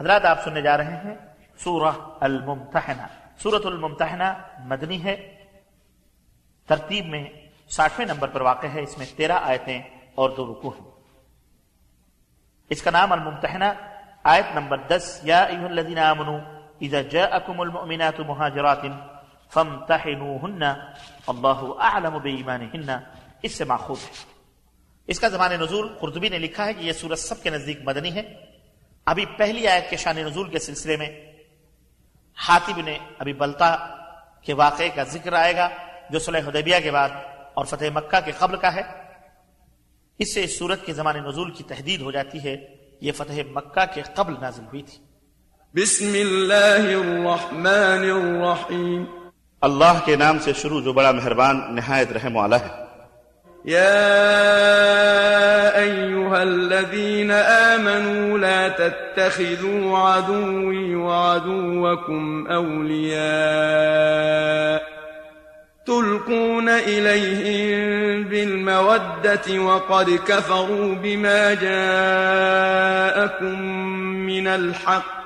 حضرات آپ سننے جا رہے ہیں سورہ الممتحنہ۔ سورت الممتحنہ مدنی ہے۔ ترتیب میں ساٹھویں نمبر پر واقع ہے۔ اس میں تیرہ آیتیں اور دو رکو ہیں۔ اس کا نام الممتحنہ آیت نمبر دس۔ یا ایوہ الذین آمنوا اذا جاءکم المؤمنات مہاجرات فامتحنوہن۔ اللہ اعلم بایمانہن۔ اس سے ماخوذ ہے۔ اس کا زمان نزول قرطبی نے لکھا ہے کہ یہ سورت سب کے نزدیک مدنی ہے۔ ابھی پہلی آیت کے شان نزول کے سلسلے میں حاتب نے ابھی بلتا کے واقعے کا ذکر آئے گا جو صلح حدیبیہ کے بعد اور فتح مکہ کے قبل کا ہے۔ اس سے اس صورت کے زمان نزول کی تحدید ہو جاتی ہے یہ فتح مکہ کے قبل نازل ہوئی تھی۔ بسم اللہ الرحمن الرحیم۔ اللہ کے نام سے شروع جو بڑا مہربان نہایت رحم والا ہے۔ يا أيها الذين آمنوا لا تتخذوا عدوي وعدوكم أولياء تلقون إليهم بالمودة وقد كفروا بما جاءكم من الحق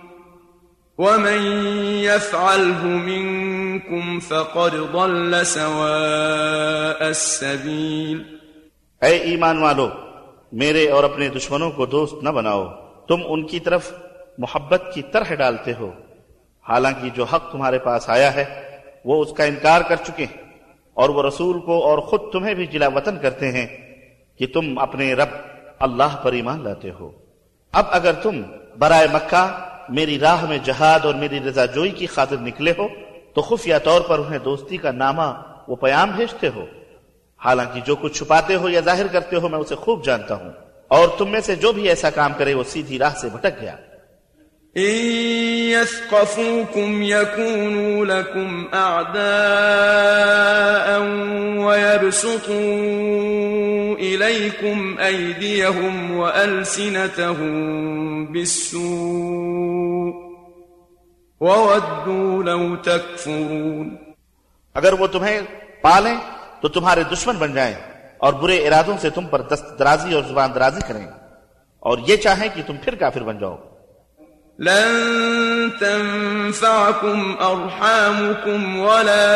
ومن يفعله منكم فقد ضل سواء السبيل اے ایمان والو، میرے اور اپنے دشمنوں کو دوست نہ بناؤ۔ تم ان کی طرف محبت کی طرح ڈالتے ہو۔ حالانکہ جو حق تمہارے پاس آیا ہے، وہ اس کا انکار کر چکے ہیں۔ اور وہ رسول کو اور خود تمہیں بھی جلا وطن کرتے ہیں کہ تم اپنے رب اللہ پر ایمان لاتے ہو۔ اب اگر تم برائے مکہ میری راہ میں جہاد اور میری رضا جوئی کی خاطر نکلے ہو، تو خفیہ طور پر انہیں دوستی کا نامہ وہ پیام بھیجتے ہو۔ حالانکہ جو کچھ چھپاتے ہو یا ظاہر کرتے ہو، میں اسے خوب جانتا ہوں۔ اور تم میں سے جو بھی ایسا کام کرے، وہ سیدھی راہ سے بھٹک گیا۔ يثقفوكم يكونوا لكم أعداء ويبسطوا إليكم أيديهم وألسنتهم بالسوء وودوا لو تكفرون اگر وہ تمہیں پالیں تو تمہارے دشمن بن جائیں اور برے ارادوں سے تم پر دست درازی اور زبان درازی کریں اور یہ چاہیں کہ تم پھر کافر بن جاؤ۔ لن تنفعكم أرحامكم ولا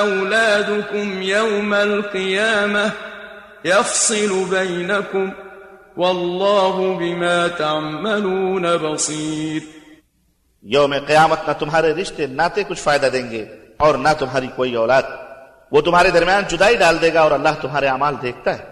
أولادكم يوم القيامة يفصل بينكم والله بما تعملون بصير. یوم قیامت نہ تمہارے رشتے ناتے کچھ فائدہ دیں گے اور نہ تمہاری کوئی أولاد وہ تمہارے درمیان جدائی ڈال دے گا اور اللہ تمہارے اعمال دیکھتا ہے۔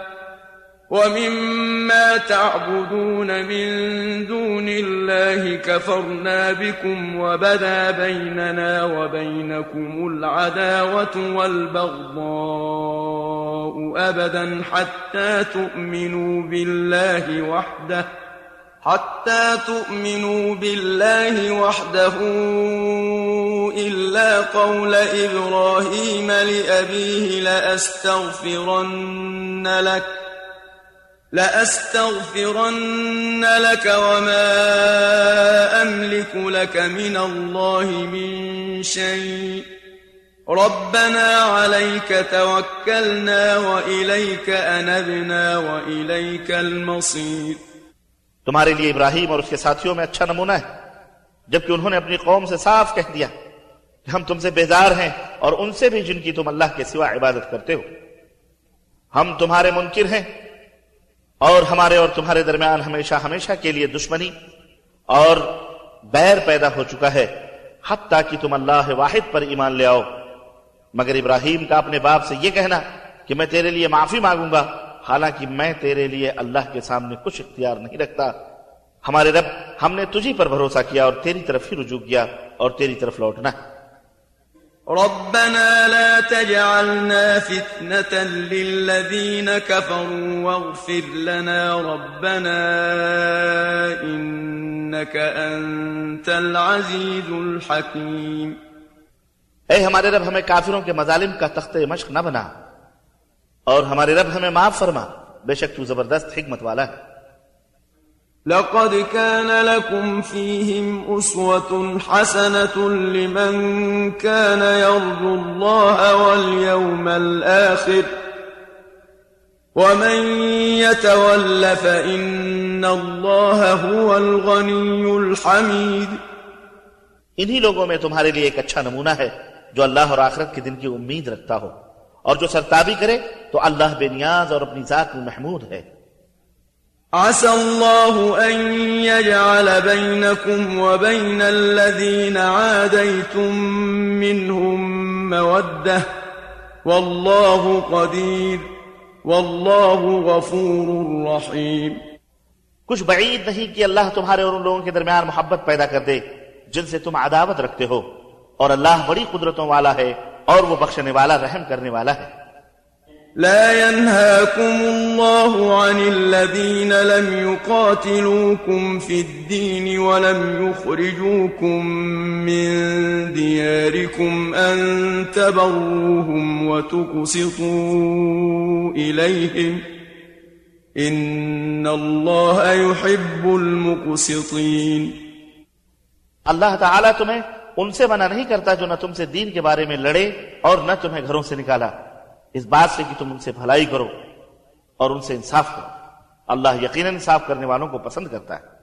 ومما تعبدون من دون الله كفرنا بكم وبدا بيننا وبينكم العداوة والبغضاء أبدا حتى تؤمنوا بالله وحده حتى تؤمنوا بالله وحده إلا قول إبراهيم لأبيه لأستغفرن لك لأستغفرن لك وما أملك لك من الله من شيء. ربنا عليك توكلنا وإليك أنبنا وإليك المصير. تمہارے لیے ابراہیم اور اس کے ساتھیوں میں اچھا نمونہ ہے، جبکہ انہوں نے اپنی قوم سے صاف کہہ دیا کہ ہم تم سے بیزار ہیں اور ان سے بھی جن کی تم اللہ کے سوا عبادت کرتے ہو۔ ہم تمہارے منکر ہیں اور ہمارے اور تمہارے درمیان ہمیشہ ہمیشہ کے لیے دشمنی اور بیر پیدا ہو چکا ہے، حتیٰ کہ تم اللہ واحد پر ایمان لے آؤ۔ مگر ابراہیم کا اپنے باپ سے یہ کہنا کہ میں تیرے لیے معافی مانگوں گا، حالانکہ میں تیرے لیے اللہ کے سامنے کچھ اختیار نہیں رکھتا۔ ہمارے رب، ہم نے تجھی پر بھروسہ کیا اور تیری طرف ہی رجوع کیا اور تیری طرف لوٹنا۔ ہے ربنا لا تجعلنا فتنة للذين كفروا واغفر لنا ربنا إنك أنت العزيز الحكيم. اے ہمارے رب ہمیں کافروں کے مظالم کا تخت مشق نہ بنا اور ہمارے رب ہمیں معاف فرما. بے شک تو زبردست حکمت والا. ہے لقد كان لكم فيهم أسوة حسنة لمن كان يرجو الله واليوم الآخر ومن يتول فإن الله هو الغني الحميد انہی لوگوں میں تمہارے لیے ایک اچھا نمونہ ہے جو اللہ اور آخرت کے دن کی امید رکھتا ہو اور جو سرتابی کرے تو اللہ بے نیاز اور اپنی ذات میں محمود ہے۔ عسى الله أن يجعل بينكم وبين الذين عاديتم منهم مودة. والله قدير. والله غفور رحيم. کچھ بعید نہیں کہ اللہ تمہارے اور ان لوگوں کے درمیان محبت پیدا کر دے، جن سے تم عداوت رکھتے ہو۔ اور اللہ بڑی قدرتوں والا ہے اور وہ بخشنے والا، رحم کرنے والا ہے۔ لا ينهاكم الله عن الذين لم يقاتلوكم في الدين ولم يخرجوكم من دياركم أن تبروهم وتقسطوا إليهم إن الله يحب المقسطين. اللہ تعالیٰ تمہیں ان سے منع نہیں کرتا جو نہ تم سے دین کے بارے میں لڑے اور نہ تمہیں گھروں سے نکالا۔ اس بات سے کہ تم ان سے بھلائی کرو اور ان سے انصاف کرو۔ اللہ یقیناً انصاف کرنے والوں کو پسند کرتا ہے۔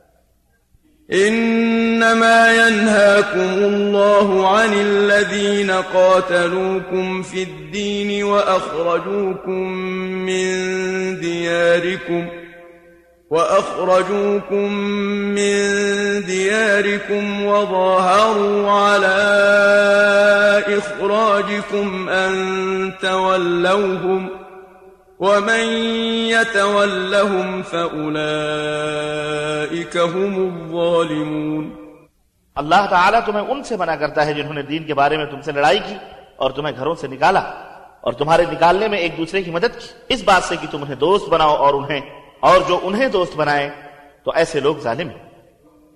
إنما ينهاكم الله عن الذين قاتلوكم في الدين وأخرجوكم من دياركم وأخرجوكم من دياركم وظاهروا على إخراجكم أن تولوهم ومن يتولهم فأولئك هم الظالمون۔ اللہ تعالیٰ تمہیں ان سے منع کرتا ہے جنہوں نے دین کے بارے میں تم سے لڑائی کی اور تمہیں گھروں سے نکالا اور تمہارے نکالنے میں ایک دوسرے کی مدد کی۔ اس بات سے کہ تم انہیں دوست بناؤ اور انہیں اور جو انہیں دوست بنائے تو ایسے لوگ ظالم ہیں۔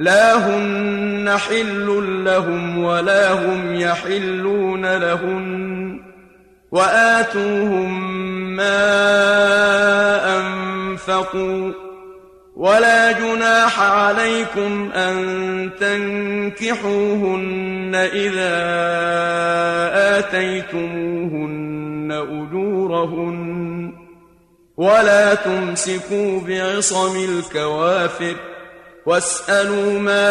لا هن حل لهم ولا هم يحلون لهن وآتوهم ما أنفقوا ولا جناح عليكم أن تنكحوهن إذا آتيتموهن أجورهن ولا تمسكوا بعصم الكوافر واسألوا ما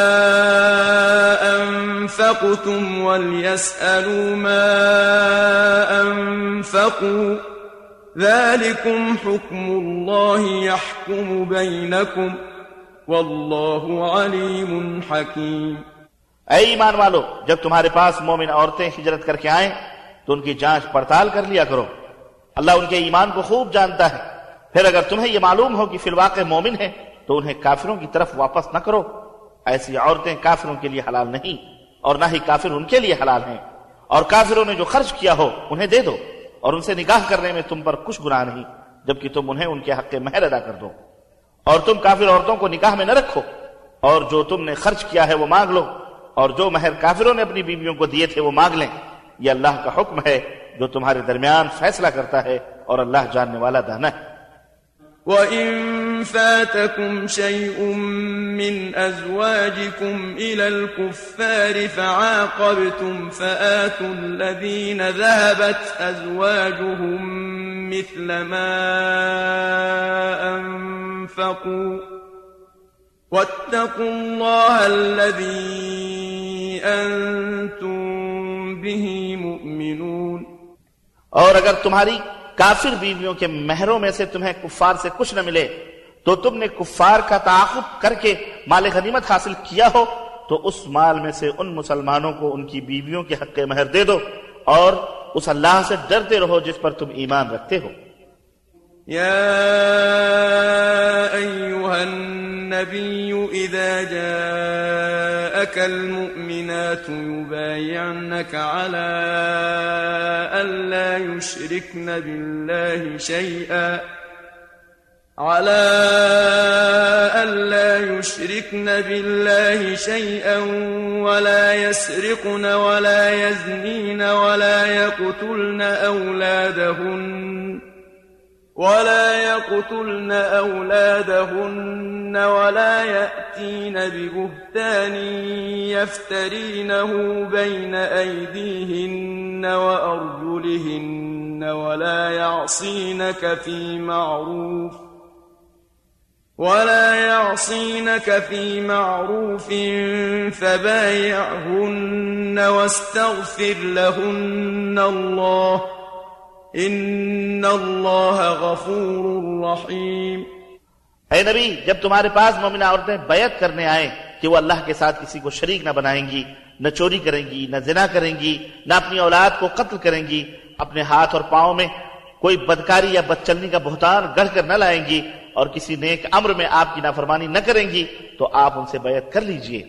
أنفقتم وليسألوا ما أنفقوا ذلكم حكم الله يحكم بينكم والله عليم حكيم اے ایمان والو، جب تمہارے پاس مومن عورتیں ہجرت کر کے آئیں، تو ان کی جانچ پڑتال کر لیا کرو۔ اللہ ان کے ایمان کو خوب جانتا ہے۔ پھر اگر تمہیں یہ معلوم ہو کہ فی الواقع مومن ہے تو انہیں کافروں کی طرف واپس نہ کرو۔ ایسی عورتیں کافروں کے لیے حلال نہیں، اور نہ ہی کافر ان کے لیے حلال ہیں۔ اور کافروں نے جو خرچ کیا ہو، انہیں دے دو، اور ان سے نکاح کرنے میں تم پر کچھ گناہ نہیں، جبکہ تم انہیں ان کے حق مہر ادا کر دو۔ اور تم کافر عورتوں کو نکاح میں نہ رکھو، اور جو تم نے خرچ کیا ہے وہ مانگ لو، اور جو مہر کافروں نے اپنی بیویوں کو دیے تھے وہ مانگ لیں۔ یہ اللہ کا حکم ہے جو تمہارے درمیان فیصلہ کرتا ہے، اور اللہ جاننے والا دانا ہے۔ وإن فاتكم شيء من أزواجكم إلى الكفار فعاقبتم فآتوا الذين ذهبت أزواجهم مثل ما أنفقوا واتقوا الله الذي أنتم به مؤمنون اور اگر تمہاری کافر بیویوں کے مہروں میں سے تمہیں کفار سے کچھ نہ ملے، تو تم نے کفار کا تعاقب کر کے مال غنیمت حاصل کیا ہو، تو اس مال میں سے ان مسلمانوں کو ان کی بیویوں کے حق مہر دے دو اور اس اللہ سے ڈرتے رہو جس پر تم ایمان رکھتے ہو۔ يا أيها النبي إذا جاءك المؤمنات يبايعنك على ألا يشركن بالله شيئا. على ألا يشركن بالله شيئا ولا يسرقن ولا يزنين ولا يقتلن أولادهن. ولا يقتلن أولادهن ولا يأتين ببهتان يفترينه بين أيديهن وأرجلهن ولا يعصينك في معروف ولا يعصينك في معروف فبايعهن واستغفر لهن الله ان اللہ غفور رحیم اے نبی، جب تمہارے پاس مومنہ عورتیں بیعت کرنے آئیں کہ وہ اللہ کے ساتھ کسی کو شریک نہ بنائیں گی، نہ چوری کریں گی، نہ زنا کریں گی، نہ اپنی اولاد کو قتل کریں گی، اپنے ہاتھ اور پاؤں میں کوئی بدکاری یا بدچلنی کا بہتان گڑھ کر نہ لائیں گی اور کسی نیک امر میں آپ کی نافرمانی نہ کریں گی، تو آپ ان سے بیعت کر لیجیے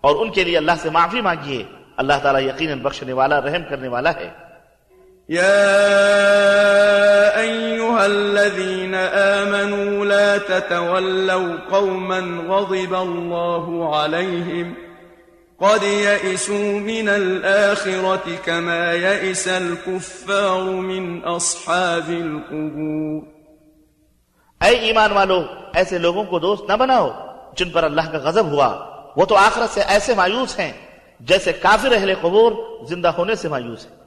اور ان کے لیے اللہ سے معافی مانگیے۔ اللہ تعالیٰ یقیناً بخشنے والا، رحم کرنے والا ہے۔ يا أيها الذين آمنوا لا تتولوا قوما غضب الله عليهم قد يئسوا من الآخرة كما يئس الكفار من أصحاب القبور. اے ایمان والو ایسے لوگوں کو دوست نہ بناؤ جن پر اللہ کا غضب ہوا وہ تو آخرت سے ایسے مایوس ہیں جیسے کافر اہل قبور زندہ ہونے سے مایوس ہیں۔